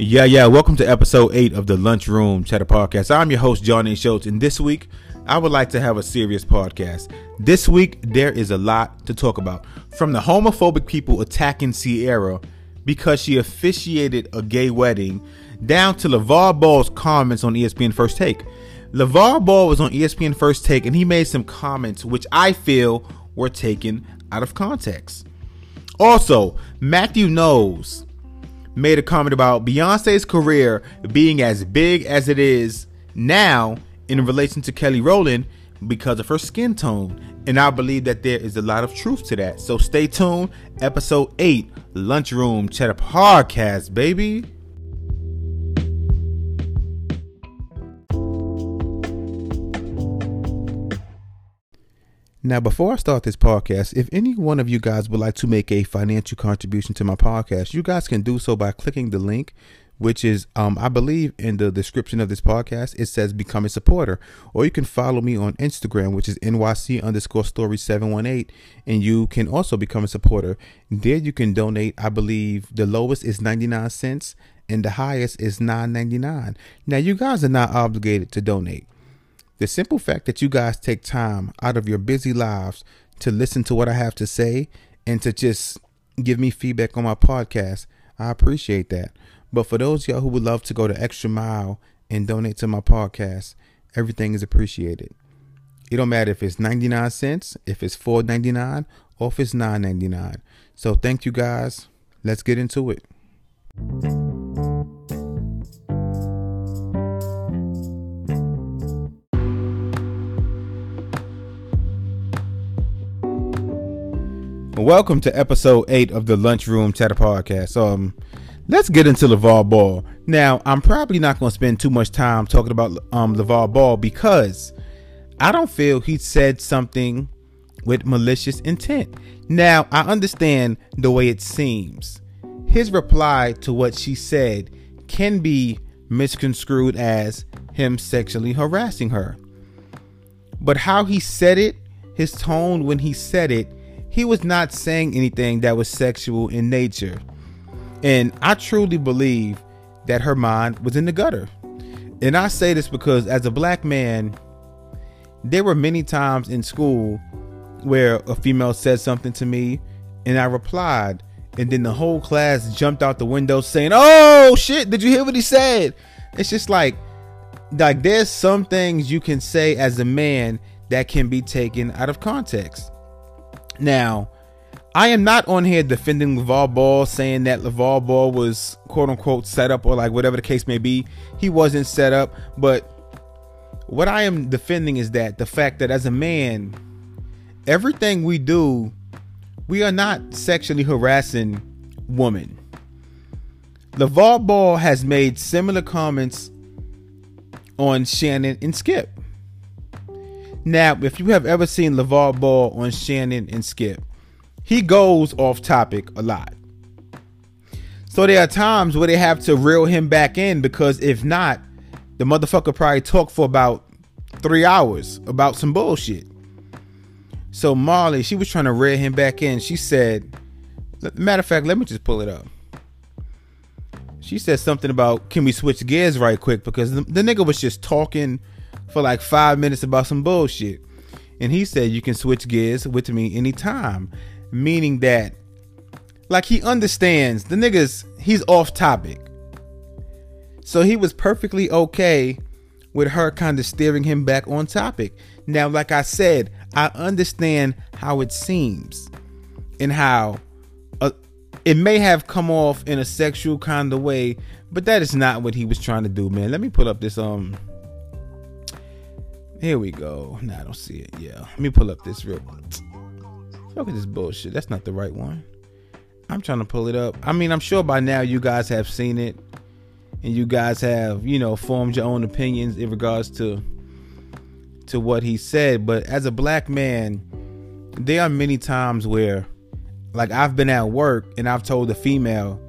Yeah, yeah. Welcome to episode eight of the Lunchroom Chatter Podcast. I'm your host, Johnny. Schultz, and this week I would like to have a serious podcast. This week there is a lot to talk about. From the homophobic people attacking Ciara because she officiated a gay wedding, down to LaVar Ball's comments on ESPN First Take. LaVar Ball was on ESPN First Take and he made some comments which I feel were taken out of context. Also, Matthew Knowles made a comment about Beyonce's career being as big as it is now in relation to Kelly Rowland because of her skin tone. And I believe that there is a lot of truth to that. So stay tuned. Episode 8 Lunchroom Chatter Podcast, baby. Now, before I start this podcast, if any one of you guys would like to make a financial contribution to my podcast, you guys can do so by clicking the link, which is, um, I believe, in the description of this podcast. It says become a supporter, or you can follow me on Instagram, which is NYC underscore story 718, and you can also become a supporter. There you can donate. I believe the lowest is 99 cents and the highest is 9.99. Now, you guys are not obligated to donate. The simple fact that you guys take time out of your busy lives to listen to what I have to say and to just give me feedback on my podcast, I appreciate that. But for those y'all who would love to go the extra mile and donate to my podcast, everything is appreciated. It don't matter if it's 99 cents, if it's 4.99, or if it's 9.99. So thank you guys. Let's get into it. Welcome to episode eight of the Lunchroom Chatter Podcast. Um, let's get into LaVar Ball. Now, I'm probably not going to spend too much time talking about um LaVar Ball because I don't feel he said something with malicious intent. Now, I understand the way it seems. His reply to what she said can be misconstrued as him sexually harassing her. But how he said it, his tone when he said it, he was not saying anything that was sexual in nature. And I truly believe that her mind was in the gutter. And I say this because as a black man, there were many times in school where a female said something to me and I replied and then the whole class jumped out the window saying, "Oh shit, did you hear what he said?" It's just like like there's some things you can say as a man that can be taken out of context. Now, I am not on here defending LaVar Ball, saying that LaVar Ball was quote unquote set up or like whatever the case may be. He wasn't set up, but what I am defending is that the fact that as a man, everything we do, we are not sexually harassing women. LaVar Ball has made similar comments on Shannon and Skip. Now, if you have ever seen LaVar Ball on Shannon and Skip, he goes off topic a lot. So there are times where they have to reel him back in because if not, the motherfucker probably talk for about three hours about some bullshit. So Marley, she was trying to reel him back in. She said, matter of fact, let me just pull it up. She said something about can we switch gears right quick because the, the nigga was just talking for like five minutes about some bullshit. And he said, You can switch gears with me anytime. Meaning that, like, he understands the niggas, he's off topic. So he was perfectly okay with her kind of steering him back on topic. Now, like I said, I understand how it seems and how uh, it may have come off in a sexual kind of way, but that is not what he was trying to do, man. Let me pull up this um here we go. Nah, I don't see it. Yeah. Let me pull up this real Look at this bullshit. That's not the right one. I'm trying to pull it up. I mean, I'm sure by now you guys have seen it and you guys have, you know, formed your own opinions in regards to to what he said, but as a black man, there are many times where like I've been at work and I've told the female,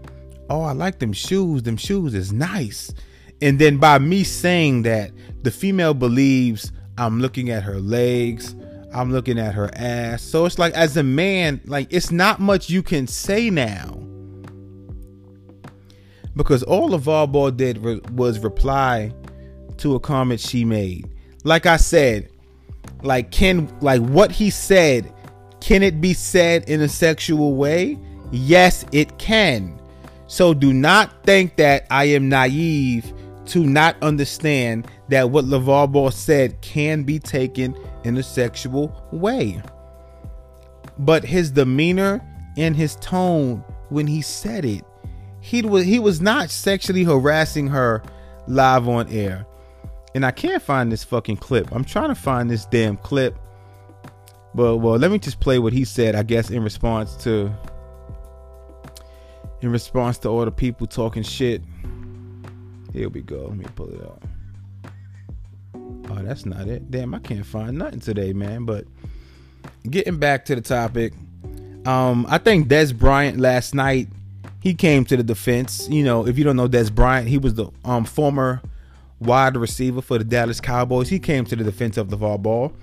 "Oh, I like them shoes. Them shoes is nice." And then by me saying that, the female believes I'm looking at her legs. I'm looking at her ass. So it's like, as a man, like, it's not much you can say now. because all LaVar Ball did re- was reply to a comment she made. Like I said, like can like what he said, can it be said in a sexual way? Yes, it can. So do not think that I am naive to not understand that what LaVar Ball said can be taken in a sexual way. But his demeanor and his tone when he said it, he was he was not sexually harassing her live on air. And I can't find this fucking clip. I'm trying to find this damn clip. But well, let me just play what he said, I guess, in response to in response to all the people talking shit. Here we go. Let me pull it up. Oh, that's not it. Damn, I can't find nothing today, man. But getting back to the topic, um, I think Dez Bryant last night he came to the defense. You know, if you don't know Dez Bryant, he was the um former wide receiver for the Dallas Cowboys. He came to the defense of LaVar Ball.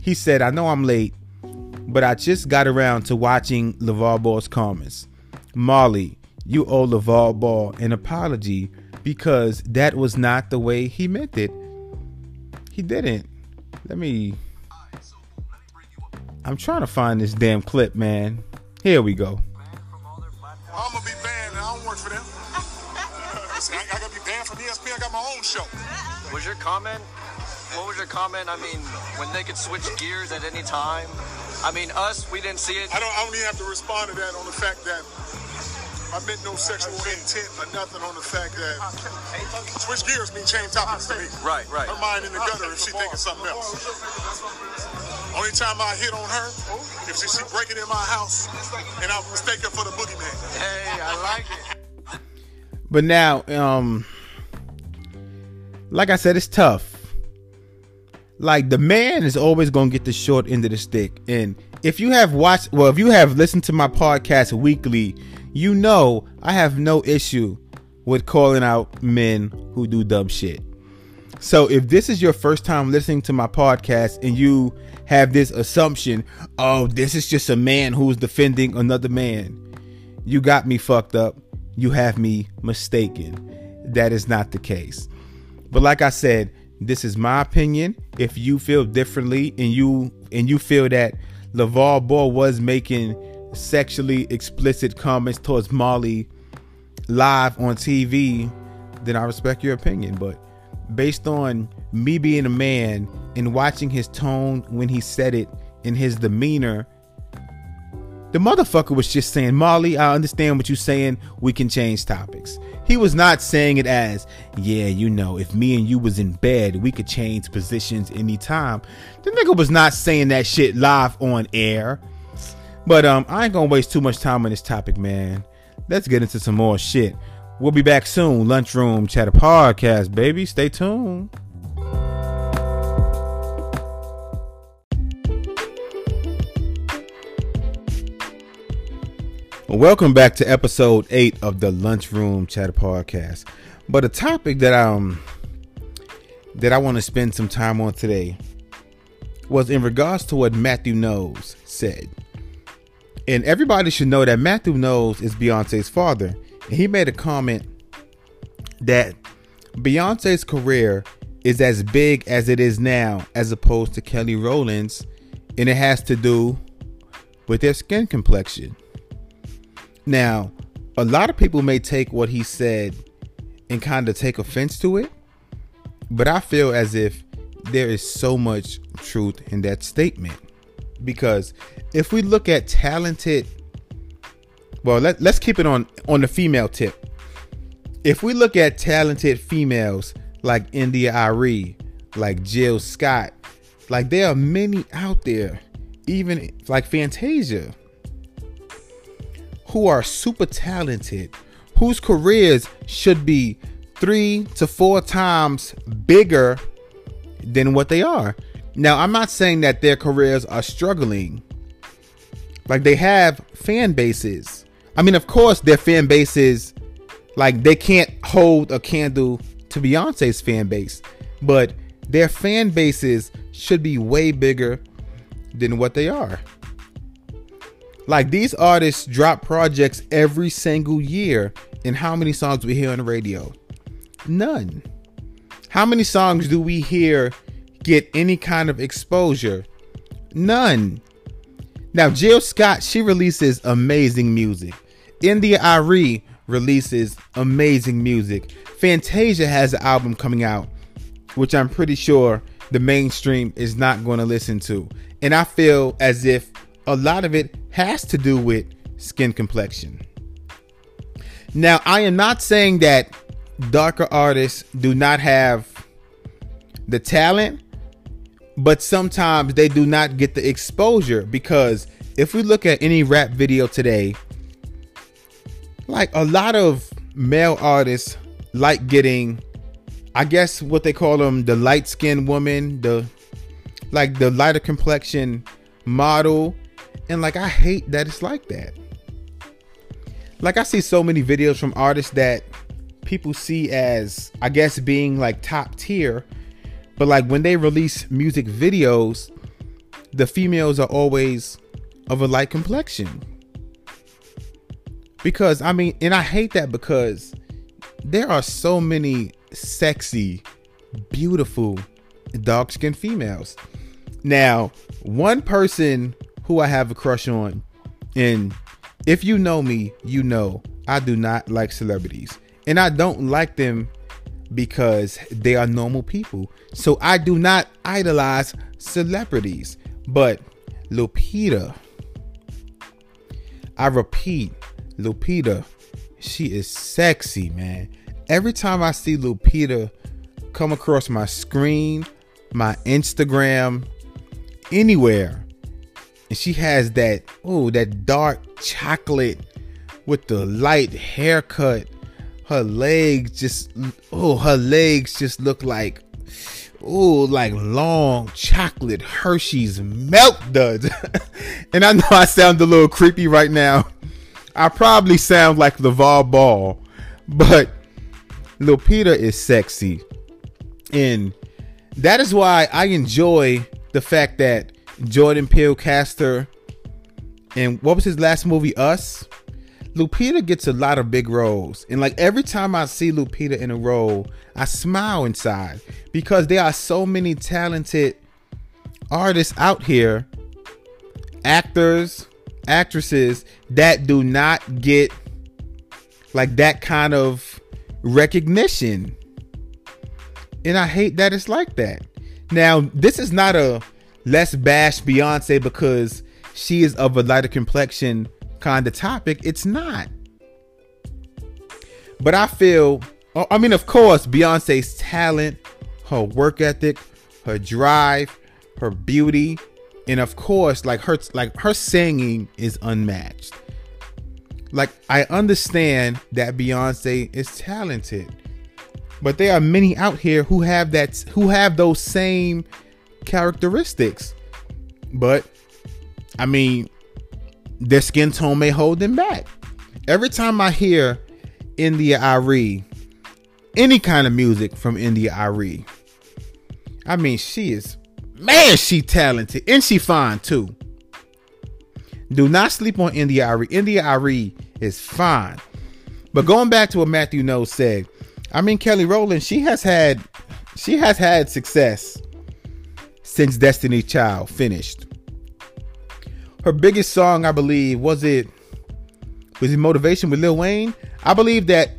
He said, I know I'm late, but I just got around to watching LaVar Ball's comments. Molly, you owe LaVar Ball an apology because that was not the way he meant it. He didn't. Let me. I'm trying to find this damn clip, man. Here we go. I'm gonna be banned, and I don't work for them. See, I, I gotta be banned from ESPN. I got my own show. Was your comment? What was your comment? I mean, when they could switch gears at any time. I mean, us, we didn't see it. I don't. I don't even have to respond to that on the fact that I meant no sexual intent or nothing on the fact that switch gears mean change topics to me. Right, right. Her mind in the gutter if she thinking something else. Only time I hit on her if she, she breaking in my house and I mistake her for the boogeyman. Hey, I like it. But now, um, like I said, it's tough. Like the man is always gonna get the short end of the stick. And if you have watched, well, if you have listened to my podcast weekly, you know I have no issue with calling out men who do dumb shit. So if this is your first time listening to my podcast and you have this assumption, oh, this is just a man who's defending another man, you got me fucked up. You have me mistaken. That is not the case. But like I said, this is my opinion. If you feel differently and you and you feel that LaVar Ball was making sexually explicit comments towards Molly live on TV, then I respect your opinion. But based on me being a man and watching his tone when he said it and his demeanor, the motherfucker was just saying, Molly, I understand what you're saying. We can change topics. He was not saying it as, yeah, you know, if me and you was in bed, we could change positions anytime. The nigga was not saying that shit live on air. But um, I ain't gonna waste too much time on this topic, man. Let's get into some more shit. We'll be back soon. Lunchroom Chatter Podcast, baby. Stay tuned. Welcome back to episode eight of the Lunchroom Chatter Podcast. But a topic that um that I want to spend some time on today was in regards to what Matthew Knowles said. And everybody should know that Matthew Knowles is Beyonce's father. And he made a comment that Beyonce's career is as big as it is now, as opposed to Kelly Rowland's, and it has to do with their skin complexion. Now, a lot of people may take what he said and kind of take offense to it, but I feel as if there is so much truth in that statement. Because if we look at talented, well, let, let's keep it on on the female tip. If we look at talented females like India Arie, like Jill Scott, like there are many out there, even like Fantasia, who are super talented, whose careers should be three to four times bigger than what they are. Now, I'm not saying that their careers are struggling. Like they have fan bases. I mean, of course, their fan bases, like they can't hold a candle to Beyonce's fan base, but their fan bases should be way bigger than what they are. Like these artists drop projects every single year and how many songs we hear on the radio? None. How many songs do we hear get any kind of exposure? None. Now, Jill Scott, she releases amazing music. India India.Arie releases amazing music. Fantasia has an album coming out, which I'm pretty sure the mainstream is not going to listen to. And I feel as if a lot of it has to do with skin complexion. Now, I am not saying that darker artists do not have the talent, but sometimes they do not get the exposure because if we look at any rap video today, like a lot of male artists like getting I guess what they call them the light skinned woman, the like the lighter complexion model. And like I hate that it's like that. Like I see so many videos from artists that people see as I guess being like top tier, but like when they release music videos, the females are always of a light complexion. Because I mean, and I hate that because there are so many sexy, beautiful, dark skinned females. Now, one person who I have a crush on, and if you know me, you know I do not like celebrities. And I don't like them because they are normal people. So I do not idolize celebrities. But Lupita, I repeat, Lupita, she is sexy, man every time I see Lupita come across my screen, my Instagram, anywhere, and she has that oh that dark chocolate with the light haircut. Her legs just oh her legs just look like oh like long chocolate Hershey's melt duds. and I know I sound a little creepy right now. I probably sound like LaVar Ball, but Lupita is sexy. And that is why I enjoy the fact that Jordan Peele cast her. And what was his last movie, Us? Lupita gets a lot of big roles. And like every time I see Lupita in a role, I smile inside because there are so many talented artists out here, actors, actresses that do not get like that kind of recognition. And I hate that it's like that. Now, this is not a let's bash Beyonce because she is of a lighter complexion kind of topic. It's not. But I feel, oh, I mean, of course, Beyonce's talent, her work ethic, her drive, her beauty, and of course, like her, like her singing is unmatched like I understand that Beyonce is talented, but there are many out here who have that who have those same characteristics. But I mean, their skin tone may hold them back. Every time I hear India India.Arie, any kind of music from India India.Arie, I mean, she is man, she talented and she fine too. Do not sleep on India.Arie. India.Arie is fine. But going back to what Matthew Knowles said, I mean Kelly Rowland, she has had she has had success since Destiny Child finished. Her biggest song, I believe, was it was it Motivation with Lil Wayne? I believe that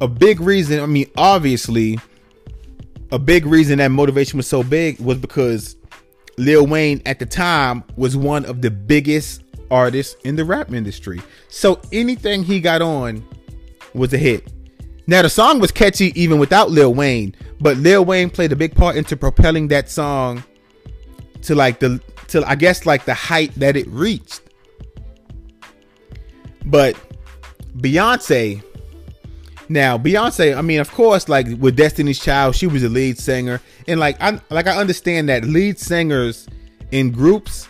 a big reason, I mean, obviously, a big reason that motivation was so big was because Lil Wayne at the time was one of the biggest artists in the rap industry. So anything he got on was a hit. Now the song was catchy even without Lil Wayne, but Lil Wayne played a big part into propelling that song to like the I guess like the height that it reached. But Beyonce now, Beyonce, I mean, of course, like with Destiny's Child, she was a lead singer, and like I like I understand that lead singers in groups,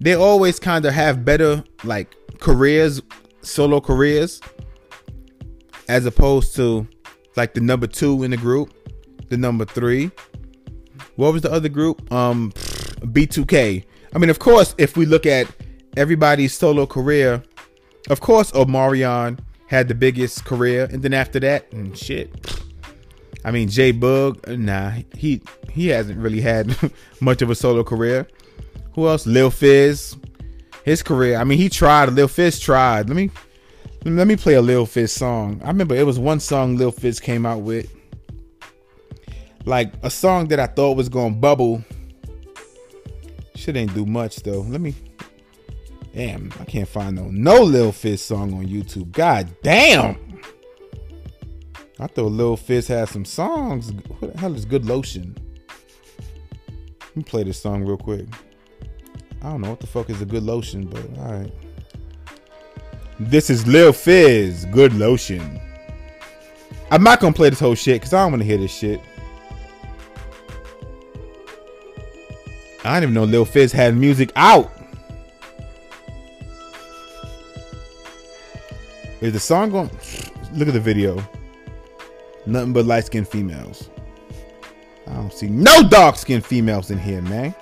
they always kind of have better like careers, solo careers, as opposed to like the number two in the group, the number three. What was the other group? Um, B2K. I mean, of course, if we look at everybody's solo career, of course, Omarion had the biggest career, and then after that, and shit. I mean, J Boog, nah, he he hasn't really had much of a solo career. Who else? Lil Fizz, his career. I mean, he tried. Lil Fizz tried. Let me let me play a Lil Fizz song. I remember it was one song Lil Fizz came out with, like a song that I thought was gonna bubble. Shit ain't do much though. Let me. Damn, I can't find no no Lil Fizz song on YouTube. God damn. I thought Lil Fizz had some songs. What the hell is Good Lotion? Let me play this song real quick. I don't know what the fuck is a good lotion, but alright. This is Lil Fizz, Good Lotion. I'm not gonna play this whole shit because I don't want to hear this shit. I didn't even know Lil Fizz had music out. Is the song going? Look at the video. Nothing but light skinned females. I don't see no dark skinned females in here, man.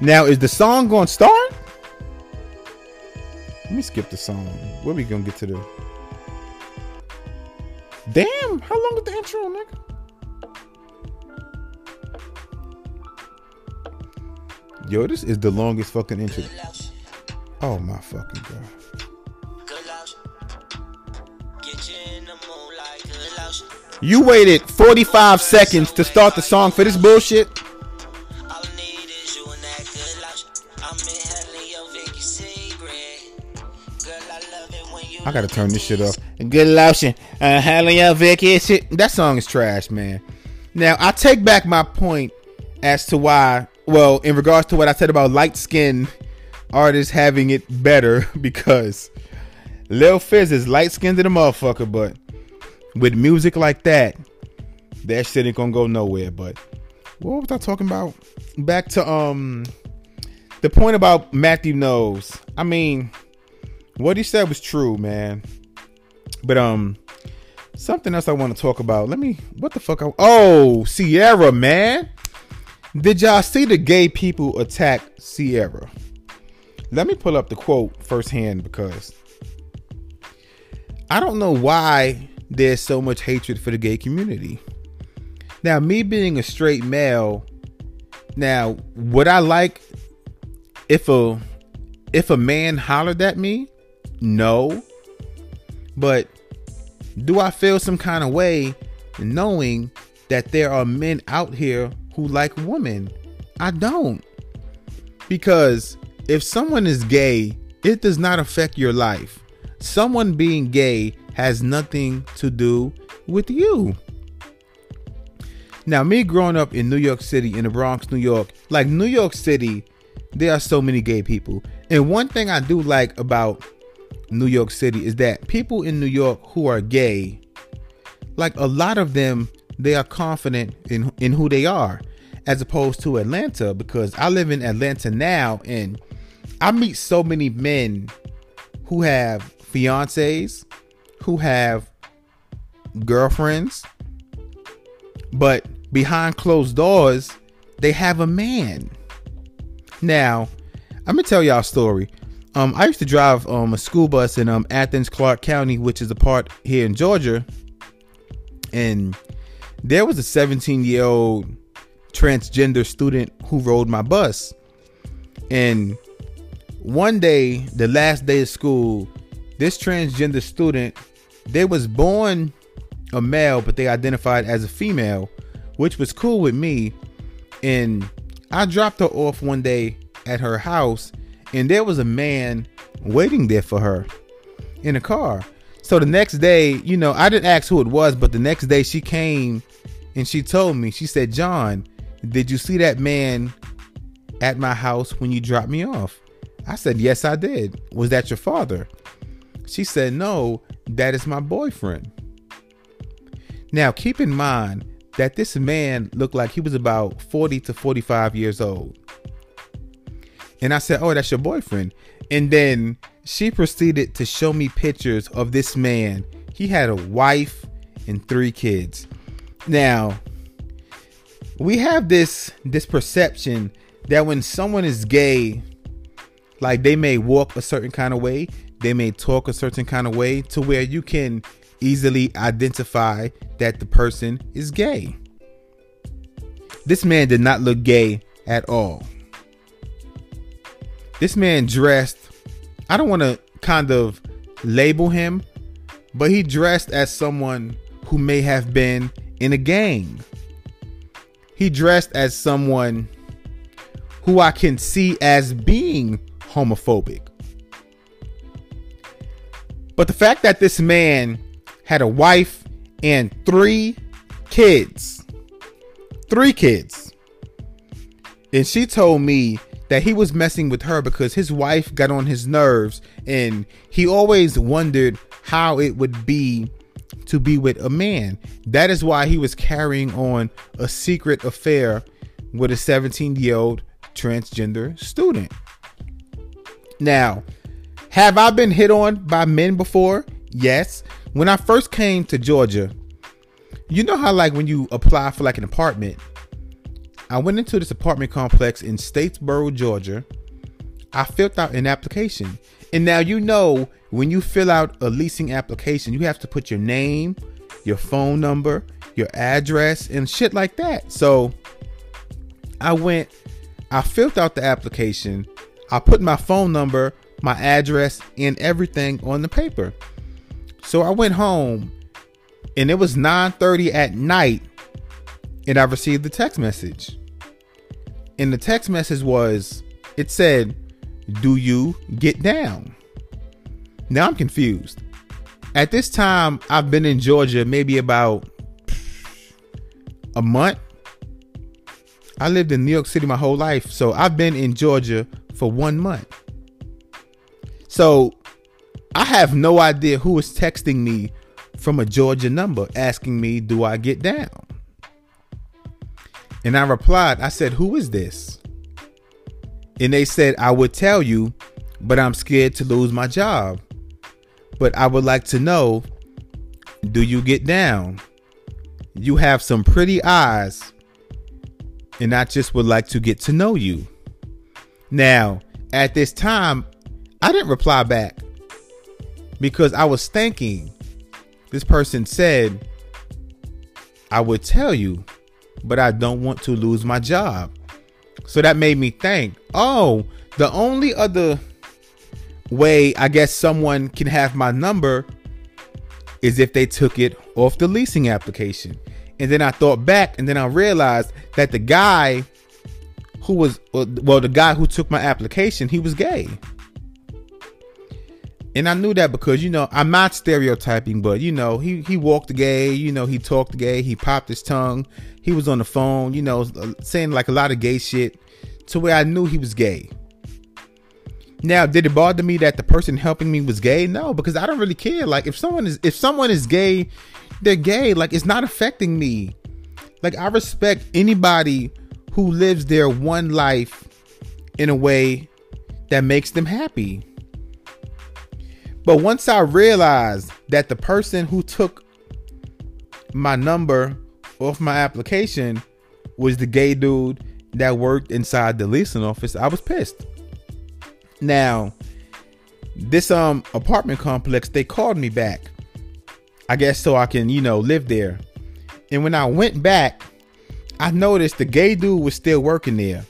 Now, is the song going to start? Let me skip the song. Where we gonna get to the? Damn! How long is the intro, nigga? Yo, this is the longest fucking intro. Oh my fucking god! You waited 45 seconds to start the song for this bullshit. I gotta turn this shit off. Good lotion. Uh, Hallelujah, Vicky. That song is trash, man. Now, I take back my point as to why, well, in regards to what I said about light skinned artists having it better, because Lil Fizz is light skinned to the motherfucker, but with music like that, that shit ain't gonna go nowhere. But what was I talking about? Back to um the point about Matthew Knowles. I mean, what he said was true, man. But um something else I want to talk about. Let me what the fuck I, Oh, Ciara, man. Did y'all see the gay people attack Ciara? Let me pull up the quote firsthand because I don't know why there's so much hatred for the gay community. Now, me being a straight male, now would I like if a if a man hollered at me? No. But do I feel some kind of way knowing that there are men out here who like women? I don't. Because if someone is gay, it does not affect your life. Someone being gay has nothing to do with you. Now, me growing up in New York City, in the Bronx, New York, like New York City, there are so many gay people. And one thing I do like about New York City is that people in New York who are gay, like a lot of them, they are confident in in who they are, as opposed to Atlanta. Because I live in Atlanta now, and I meet so many men who have fiancés, who have girlfriends, but behind closed doors, they have a man. Now, I'm gonna tell y'all a story. Um, I used to drive um a school bus in um Athens, Clarke County, which is a part here in Georgia, and there was a 17 year old transgender student who rode my bus, and one day, the last day of school, this transgender student, they was born a male, but they identified as a female, which was cool with me. And I dropped her off one day at her house, and there was a man waiting there for her in a car. So the next day, you know, I didn't ask who it was, but the next day she came and she told me, she said, John, did you see that man at my house when you dropped me off? I said, Yes, I did. Was that your father? She said, No, that is my boyfriend. Now, keep in mind that this man looked like he was about 40 to 45 years old. And I said, Oh, that's your boyfriend. And then she proceeded to show me pictures of this man. He had a wife and three kids. Now, we have this this perception that when someone is gay, like they may walk a certain kind of way, they may talk a certain kind of way to where you can easily identify that the person is gay. This man did not look gay at all. This man dressed, I don't want to kind of label him, but he dressed as someone who may have been in a gang. He dressed as someone who I can see as being homophobic. But the fact that this man had a wife and three kids, three kids, and she told me that he was messing with her because his wife got on his nerves and he always wondered how it would be to be with a man. That is why he was carrying on a secret affair with a 17 year old transgender student. Now, have I been hit on by men before? Yes. When I first came to Georgia, you know how, like, when you apply for like an apartment, I went into this apartment complex in Statesboro, Georgia. I filled out an application. And now you know when you fill out a leasing application, you have to put your name, your phone number, your address, and shit like that. So I went, I filled out the application, I put my phone number, my address, and everything on the paper. So I went home and it was 9:30 at night and I received the text message. And the text message was it said, "Do you get down?" Now I'm confused. At this time, I've been in Georgia maybe about a month. I lived in New York City my whole life, so I've been in Georgia for one month. So I have no idea who is texting me from a Georgia number asking me, Do I get down? And I replied, I said, Who is this? And they said, I would tell you, but I'm scared to lose my job. But I would like to know do you get down? You have some pretty eyes, and I just would like to get to know you. Now, at this time, I didn't reply back because I was thinking this person said, I would tell you, but I don't want to lose my job. So that made me think, oh, the only other way I guess someone can have my number is if they took it off the leasing application. And then I thought back and then I realized that the guy who was uh, well the guy who took my application, he was gay. And I knew that because you know I'm not stereotyping, but you know he he walked gay, you know he talked gay, he popped his tongue, he was on the phone, you know saying like a lot of gay shit, to where I knew he was gay. Now, did it bother me that the person helping me was gay? No, because I don't really care. Like if someone is if someone is gay, they're gay. Like it's not affecting me. Like I respect anybody who lives their one life in a way that makes them happy. But once I realized that the person who took my number off my application was the gay dude that worked inside the leasing office, I was pissed. Now, this um apartment complex, they called me back. I guess so I can, you know, live there. And when I went back, I noticed the gay dude was still working there.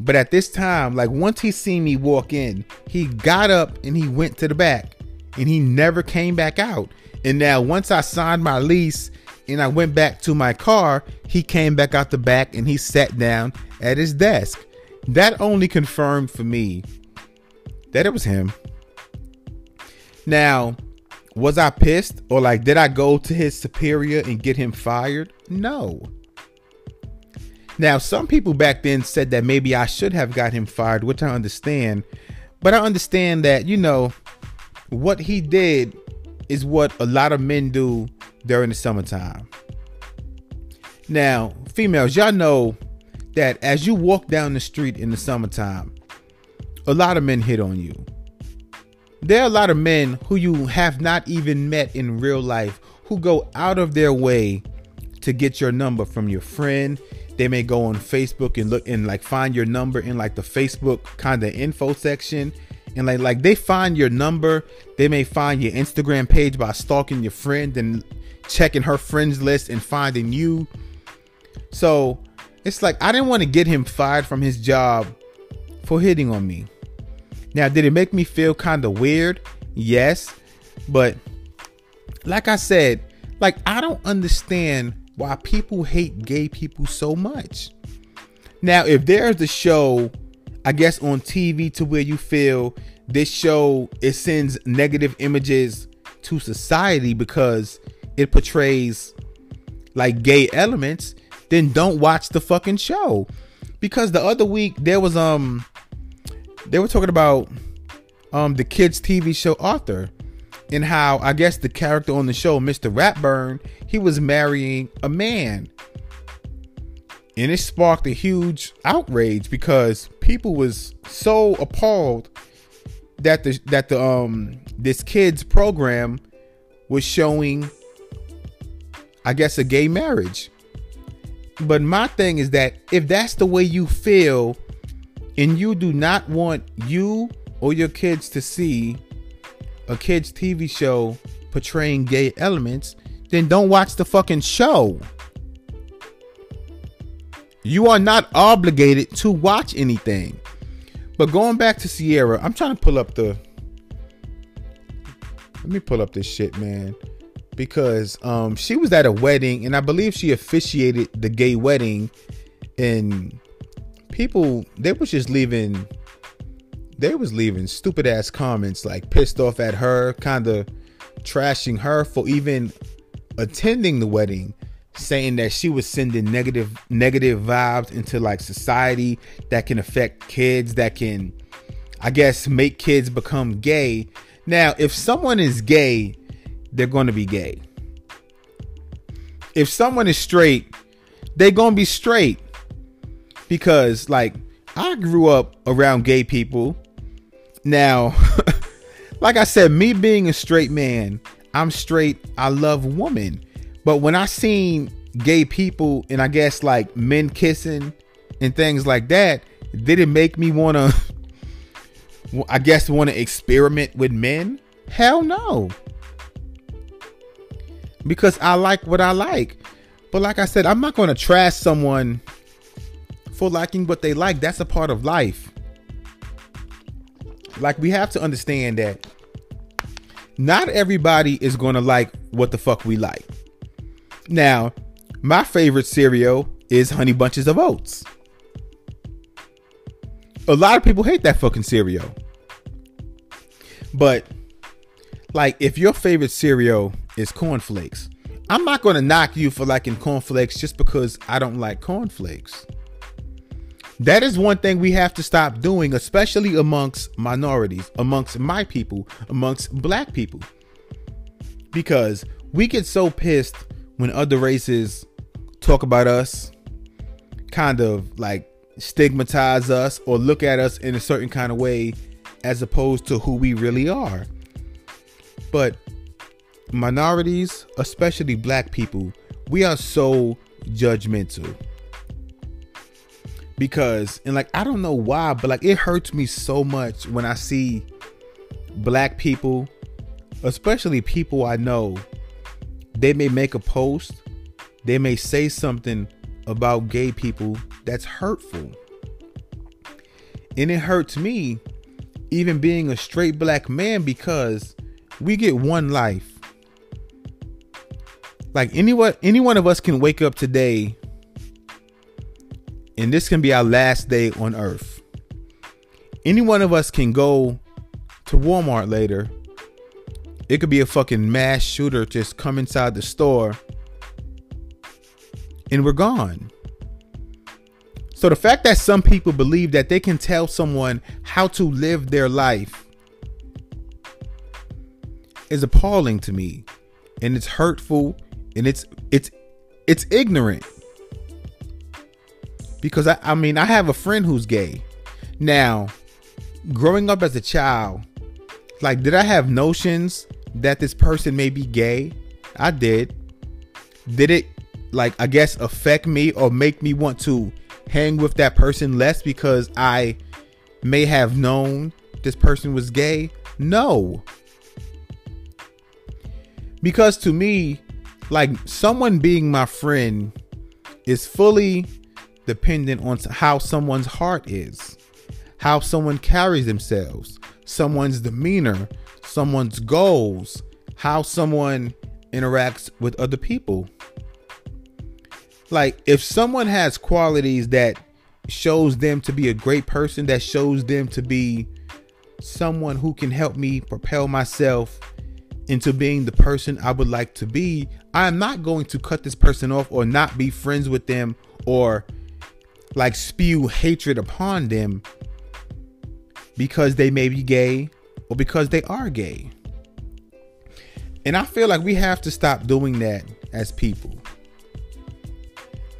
But at this time, like once he seen me walk in, he got up and he went to the back and he never came back out. And now once I signed my lease and I went back to my car, he came back out the back and he sat down at his desk. That only confirmed for me that it was him. Now, was I pissed or like did I go to his superior and get him fired? No. Now, some people back then said that maybe I should have got him fired, which I understand. But I understand that, you know, what he did is what a lot of men do during the summertime. Now, females, y'all know that as you walk down the street in the summertime, a lot of men hit on you. There are a lot of men who you have not even met in real life who go out of their way to get your number from your friend. They may go on Facebook and look and like find your number in like the Facebook kind of info section. And like like they find your number they may find your instagram page by stalking your friend and checking her friends list and finding you. So it's like i didn't want to get him fired from his job for hitting on me. Now did it make me feel kind of weird? Yes but like i said like i don't understand why people hate gay people so much now if there's a show I guess on TV to where you feel this show it sends negative images to society because it portrays like gay elements, then don't watch the fucking show. Because the other week there was um they were talking about um the kids TV show Arthur and how I guess the character on the show, Mr. Ratburn, he was marrying a man and it sparked a huge outrage because people was so appalled that the that the um this kids program was showing I guess a gay marriage. But my thing is that if that's the way you feel and you do not want you or your kids to see a kids TV show portraying gay elements, then don't watch the fucking show. You are not obligated to watch anything. But going back to Ciara, I'm trying to pull up the. Let me pull up this shit, man. Because um she was at a wedding and I believe she officiated the gay wedding and people they was just leaving they was leaving stupid ass comments like pissed off at her, kind of trashing her for even attending the wedding saying that she was sending negative negative vibes into like society that can affect kids that can i guess make kids become gay. Now if someone is gay they're going to be gay. If someone is straight they're going to be straight. Because like i grew up around gay people now like i said me being a straight man i'm straight i love women but when I seen gay people and I guess like men kissing and things like that, did it make me want to I guess want to experiment with men? Hell no. Because I like what I like. But like I said, I'm not going to trash someone for liking what they like. That's a part of life. Like we have to understand that not everybody is going to like what the fuck we like. Now, my favorite cereal is Honey Bunches of Oats. A lot of people hate that fucking cereal. But like if your favorite cereal is cornflakes, I'm not going to knock you for liking cornflakes just because I don't like cornflakes. That is one thing we have to stop doing, especially amongst minorities, amongst my people, amongst black people. Because we get so pissed when other races talk about us, kind of like stigmatize us or look at us in a certain kind of way as opposed to who we really are. But minorities, especially black people, we are so judgmental. Because, and like, I don't know why, but like, it hurts me so much when I see black people, especially people I know, they may make a post, they may say something about gay people that's hurtful. And it hurts me even being a straight black man because we get one life. Like anyone any one of us can wake up today and this can be our last day on earth. Any one of us can go to Walmart later it could be a fucking mass shooter just come inside the store and we're gone. So the fact that some people believe that they can tell someone how to live their life is appalling to me and it's hurtful and it's it's it's ignorant. Because I, I mean I have a friend who's gay. Now, growing up as a child, like did I have notions that this person may be gay. I did. Did it like I guess affect me or make me want to hang with that person less because I may have known this person was gay? No. Because to me, like someone being my friend is fully dependent on how someone's heart is, how someone carries themselves, someone's demeanor, someone's goals, how someone interacts with other people. Like if someone has qualities that shows them to be a great person, that shows them to be someone who can help me propel myself into being the person I would like to be, I'm not going to cut this person off or not be friends with them or like spew hatred upon them because they may be gay or because they are gay. And I feel like we have to stop doing that as people.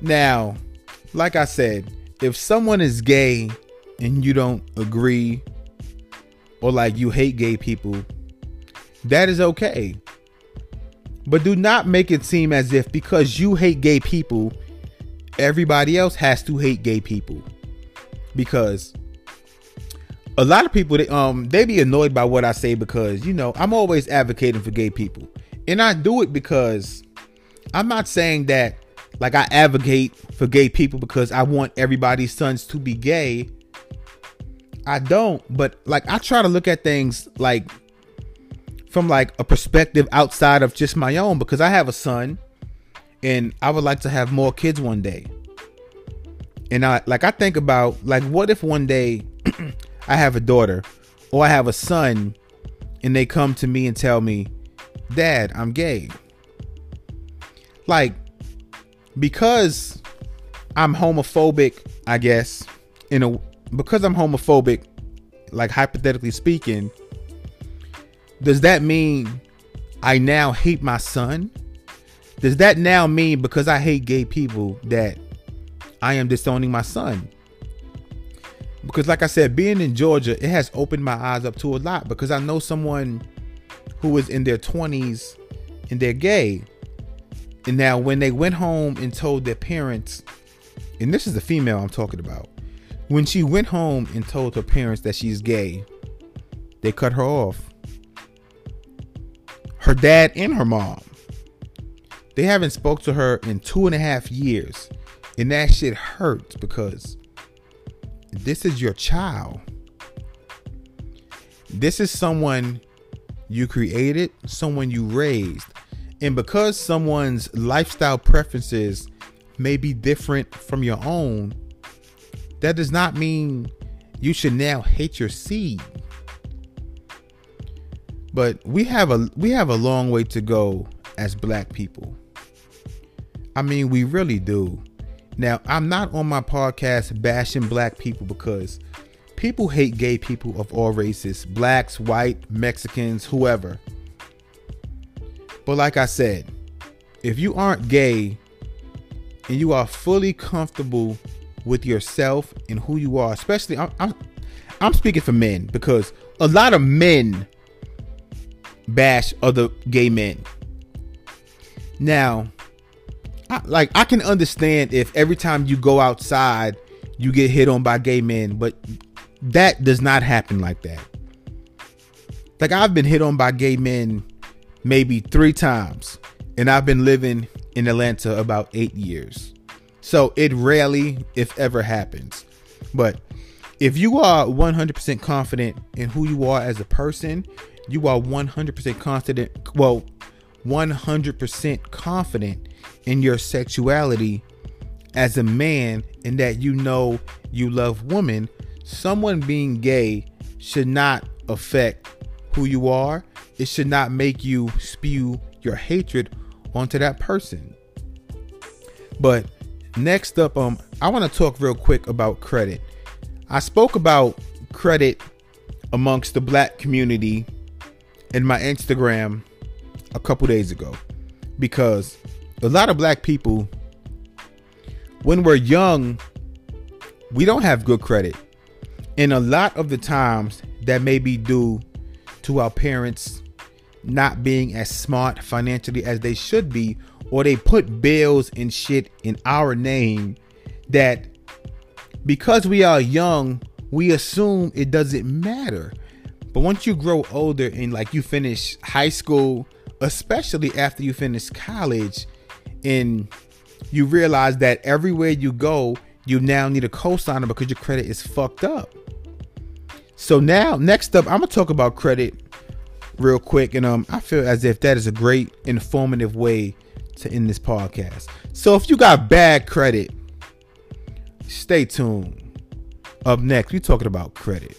Now, like I said, if someone is gay and you don't agree or like you hate gay people, that is okay. But do not make it seem as if because you hate gay people, everybody else has to hate gay people. Because a lot of people they um they be annoyed by what I say because you know I'm always advocating for gay people. And I do it because I'm not saying that like I advocate for gay people because I want everybody's sons to be gay. I don't, but like I try to look at things like from like a perspective outside of just my own because I have a son and I would like to have more kids one day. And I like I think about like what if one day I have a daughter or I have a son and they come to me and tell me, "Dad, I'm gay." Like because I'm homophobic, I guess, in a because I'm homophobic, like hypothetically speaking, does that mean I now hate my son? Does that now mean because I hate gay people that I am disowning my son? Because, like I said, being in Georgia, it has opened my eyes up to a lot because I know someone who is in their 20s and they're gay. And now, when they went home and told their parents, and this is the female I'm talking about, when she went home and told her parents that she's gay, they cut her off her dad and her mom. They haven't spoke to her in two and a half years. And that shit hurts because this is your child. This is someone you created, someone you raised. And because someone's lifestyle preferences may be different from your own, that does not mean you should now hate your seed. But we have a we have a long way to go as black people. I mean, we really do. Now, I'm not on my podcast bashing black people because people hate gay people of all races, blacks, white, Mexicans, whoever. But like I said, if you aren't gay and you are fully comfortable with yourself and who you are, especially I'm, I'm, I'm speaking for men because a lot of men bash other gay men. Now, I, like I can understand if every time you go outside you get hit on by gay men, but that does not happen like that. Like I've been hit on by gay men maybe 3 times and I've been living in Atlanta about 8 years. So it rarely if ever happens. But if you are 100% confident in who you are as a person you are 100% confident, well, 100% confident in your sexuality as a man and that you know you love women, someone being gay should not affect who you are. It should not make you spew your hatred onto that person. But next up, um, I want to talk real quick about credit. I spoke about credit amongst the black community in my Instagram a couple days ago because a lot of black people, when we're young, we don't have good credit. And a lot of the times that may be due to our parents not being as smart financially as they should be, or they put bills and shit in our name that because we are young, we assume it doesn't matter But once you grow older and like you finish high school, especially after you finish college, and you realize that everywhere you go, you now need a cosigner because your credit is fucked up. So now, next up, I'm gonna talk about credit real quick, and um, I feel as if that is a great informative way to end this podcast. So if you got bad credit, stay tuned. Up next, we're talking about credit.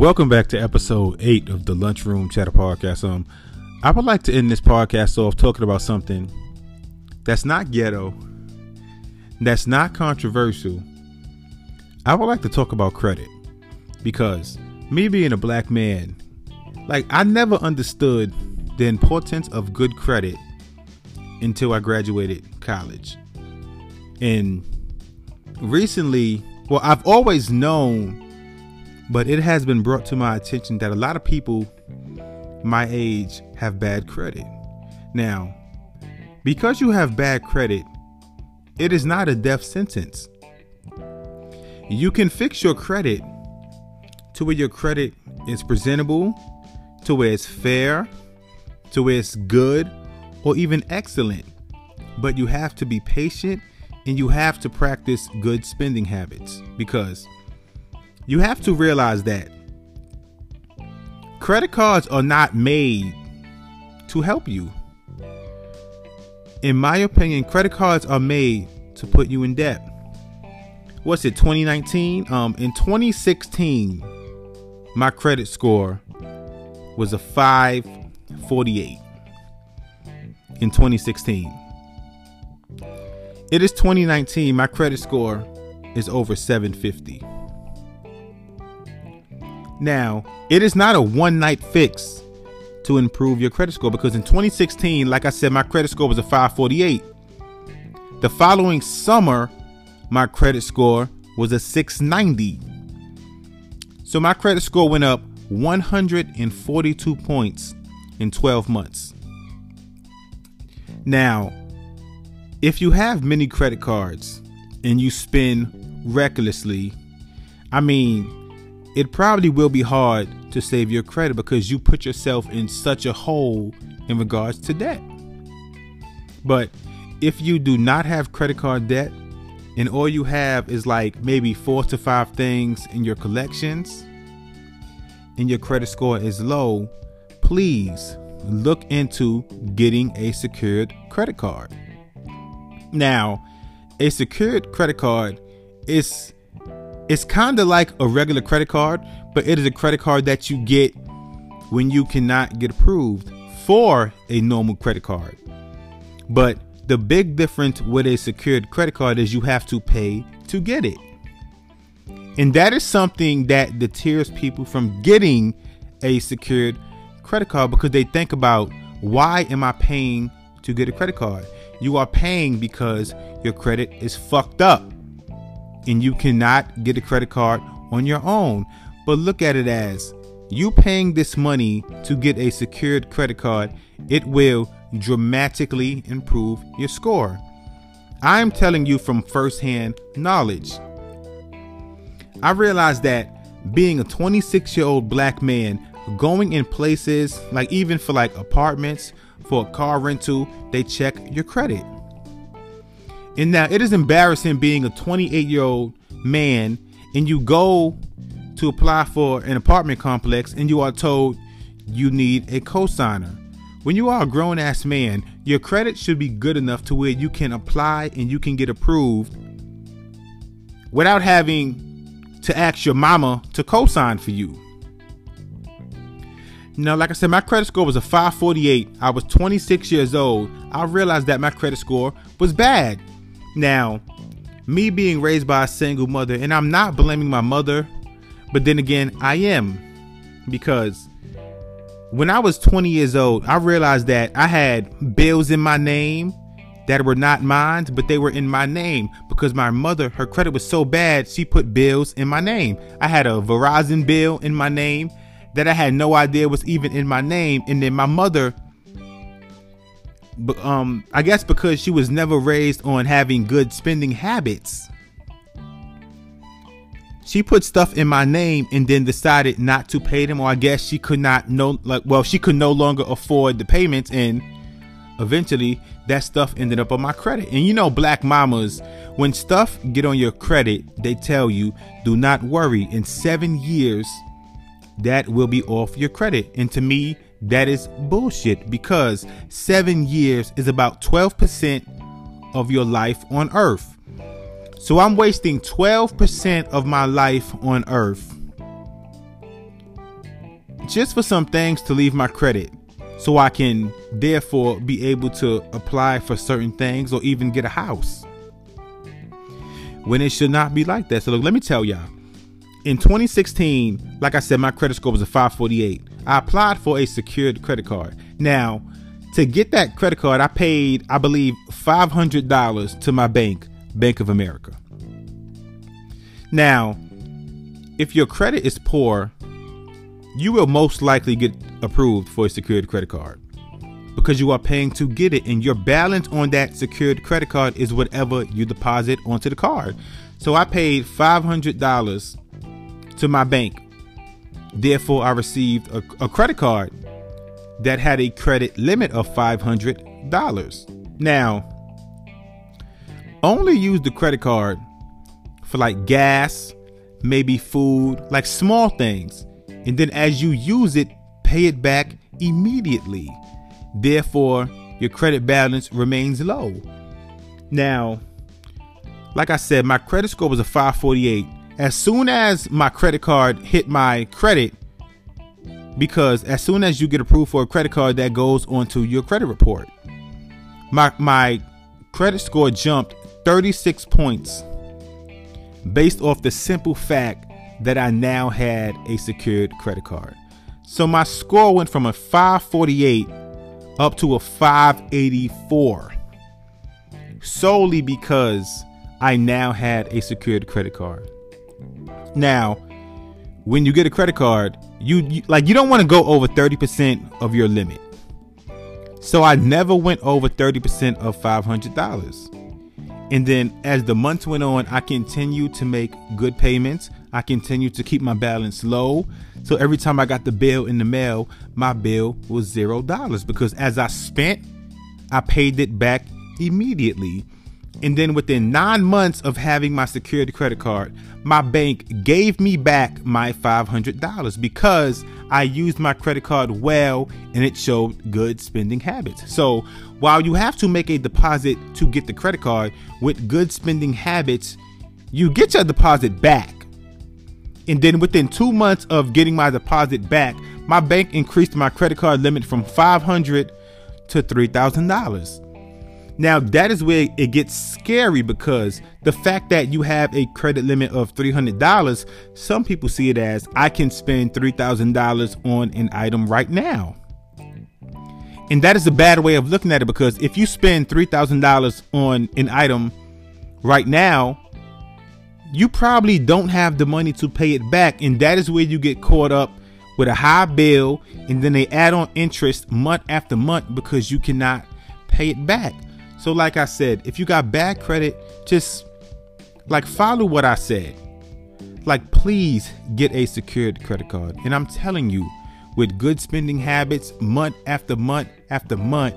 Welcome back to episode eight of the Lunchroom Chatter Podcast. Um, I would like to end this podcast off talking about something that's not ghetto, that's not controversial. I would like to talk about credit because me being a black man, like I never understood the importance of good credit until I graduated college. And recently, well, I've always known but it has been brought to my attention that a lot of people my age have bad credit. Now, because you have bad credit, it is not a death sentence. You can fix your credit to where your credit is presentable, to where it's fair, to where it's good, or even excellent. But you have to be patient and you have to practice good spending habits because you have to realize that credit cards are not made to help you. In my opinion, credit cards are made to put you in debt. What's it, 2019? Um, in 2016, my credit score was a 548 in 2016. It is 2019, my credit score is over 750. Now, it is not a one night fix to improve your credit score because in 2016, like I said, my credit score was a 548. The following summer, my credit score was a 690. So my credit score went up 142 points in 12 months. Now, if you have many credit cards and you spend recklessly, I mean, it probably will be hard to save your credit because you put yourself in such a hole in regards to debt. But if you do not have credit card debt and all you have is like maybe four to five things in your collections and your credit score is low, please look into getting a secured credit card. Now, a secured credit card is it's kind of like a regular credit card, but it is a credit card that you get when you cannot get approved for a normal credit card. But the big difference with a secured credit card is you have to pay to get it. And that is something that deters people from getting a secured credit card because they think about why am I paying to get a credit card? You are paying because your credit is fucked up and you cannot get a credit card on your own. But look at it as you paying this money to get a secured credit card, it will dramatically improve your score. I'm telling you from firsthand knowledge. I realized that being a 26 year old black man, going in places like even for like apartments, for a car rental, they check your credit. And now it is embarrassing being a 28 year old man and you go to apply for an apartment complex and you are told you need a cosigner. When you are a grown ass man, your credit should be good enough to where you can apply and you can get approved without having to ask your mama to co-sign for you. Now, like I said, my credit score was a 548. I was 26 years old. I realized that my credit score was bad. Now, me being raised by a single mother, and I'm not blaming my mother, but then again, I am. Because when I was 20 years old, I realized that I had bills in my name that were not mine, but they were in my name because my mother, her credit was so bad, she put bills in my name. I had a Verizon bill in my name, that I had no idea was even in my name. And then my mother, um, I guess because she was never raised on having good spending habits, she put stuff in my name and then decided not to pay them, or I guess she could not no like well she could no longer afford the payments, and eventually that stuff ended up on my credit. And you know, black mamas, when stuff get on your credit, they tell you do not worry. In seven years, that will be off your credit. And to me, that is bullshit because seven years is about 12% of your life on earth. So I'm wasting 12% of my life on earth just for some things to leave my credit so I can therefore be able to apply for certain things or even get a house. When it should not be like that. So look, let me tell y'all. In 2016, like I said, my credit score was a 548. I applied for a secured credit card. Now, to get that credit card, I paid, I believe, $500 to my bank Bank of America. Now, if your credit is poor, you will most likely get approved for a secured credit card because you are paying to get it, and your balance on that secured credit card is whatever you deposit onto the card. So I paid $500 to my bank. Therefore, I received a, a credit card that had a credit limit of $500. Now, only use the credit card for like gas, maybe food, like small things. And then as you use it, pay it back immediately. Therefore, your credit balance remains low. Now, like I said, my credit score was a 548. As soon as my credit card hit my credit, because as soon as you get approved for a credit card, that goes onto your credit report. My my credit score jumped 36 points based off the simple fact that I now had a secured credit card. So my score went from a 548 up to a 584 solely because I now had a secured credit card. Now, when you get a credit card, you, you like you don't want to go over 30% of your limit. So I never went over 30% of $500. And then as the months went on, I continued to make good payments. I continued to keep my balance low. So every time I got the bill in the mail, my bill was zero dollars because as I spent, I paid it back immediately. And then within nine months of having my security credit card, my bank gave me back my $500 because I used my credit card well and it showed good spending habits. So while you have to make a deposit to get the credit card with good spending habits, you get your deposit back. And then within two months of getting my deposit back, my bank increased my credit card limit from 500 to $3,000. Now, that is where it gets scary because the fact that you have a credit limit of $300, some people see it as I can spend $3,000 on an item right now. And that is a bad way of looking at it because if you spend $3,000 on an item right now, you probably don't have the money to pay it back. And that is where you get caught up with a high bill and then they add on interest month after month because you cannot pay it back. So, like I said, if you got bad credit, just like follow what I said. Like, please get a secured credit card. And I'm telling you, with good spending habits, month after month after month,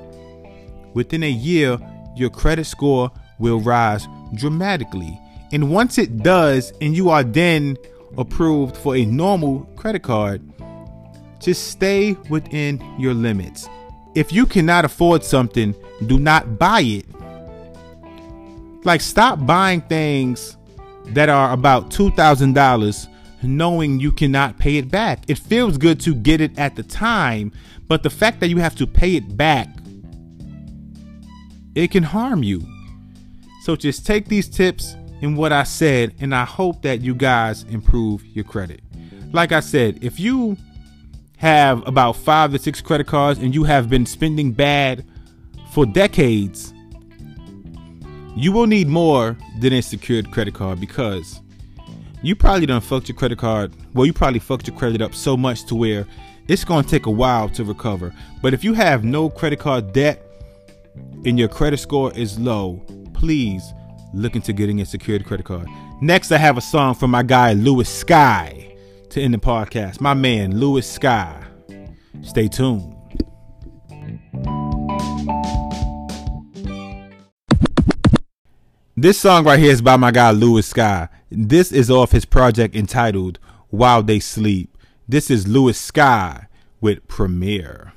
within a year, your credit score will rise dramatically. And once it does, and you are then approved for a normal credit card, just stay within your limits. If you cannot afford something, do not buy it. Like, stop buying things that are about $2,000 knowing you cannot pay it back. It feels good to get it at the time, but the fact that you have to pay it back, it can harm you. So just take these tips and what I said, and I hope that you guys improve your credit. Like I said, if you have about five to six credit cards and you have been spending bad for decades, you will need more than a secured credit card because you probably done fucked your credit card. Well, you probably fucked your credit up so much to where it's going to take a while to recover. But if you have no credit card debt and your credit score is low, please look into getting a secured credit card. Next, I have a song from my guy Lewis Sky to end the podcast. My man Lewis Sky. Stay tuned. This song right here is by my guy Lewis Sky. This is off his project entitled While They Sleep. This is Lewis Sky with Premiere.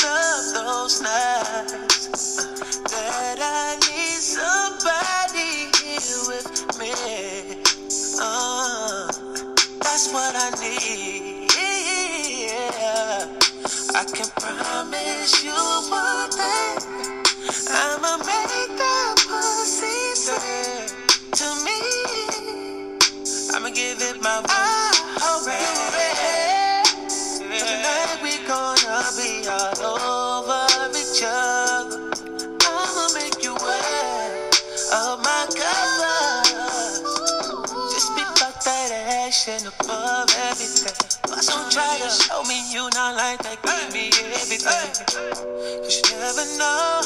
One of those nights that I need somebody here with me. Uh, that's what I need. I can promise you Cause you never know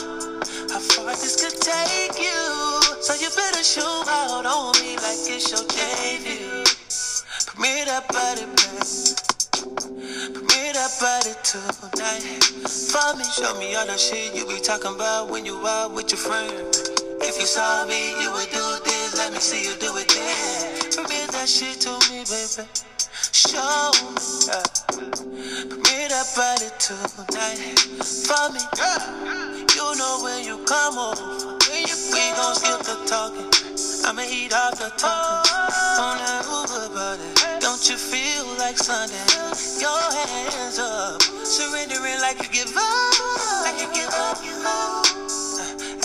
how far this could take you. So you better show out on me like it's your debut. Put me that body, baby. Put me that body tonight. For me, show me all the shit you be talking about when you out with your friend. If you saw me, you would do this. Let me see you do it then. Permit that shit to me, baby. Show me. Permit that body tonight. For me, you know when you come over. We gon' skip the talking. I'ma eat off the talking. On that Uber body. Don't you feel like Sunday? Your hands up. Surrendering like you give up. Like you give up. Uh,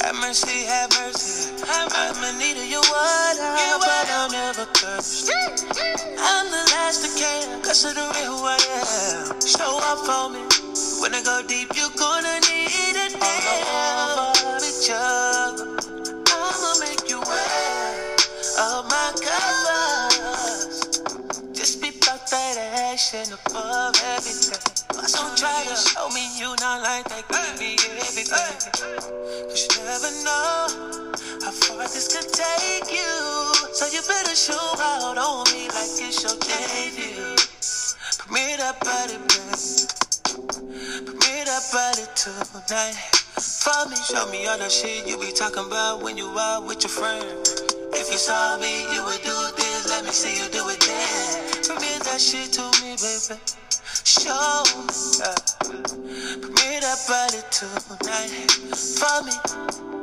have mercy, have mercy. I'm in need of your water, but I'll never thirst. I'm the last to care, considering who I am. Show up for me. When I go deep, you're gonna need it. All over each other. I'ma make you wear all my covers. Just be about that action above everything. Don't try to show me you not like that. Give me everything. Cause you never know how far this could take you. So you better show out on me like it's your debut. Put me that body, baby. Put me that body tonight. For me, show me all the shit you be talking about when you out with your friend. If you saw me, you would do this. Let me see you do it then. Permit that shit to me, baby. Show me. Permit that body tonight. For me.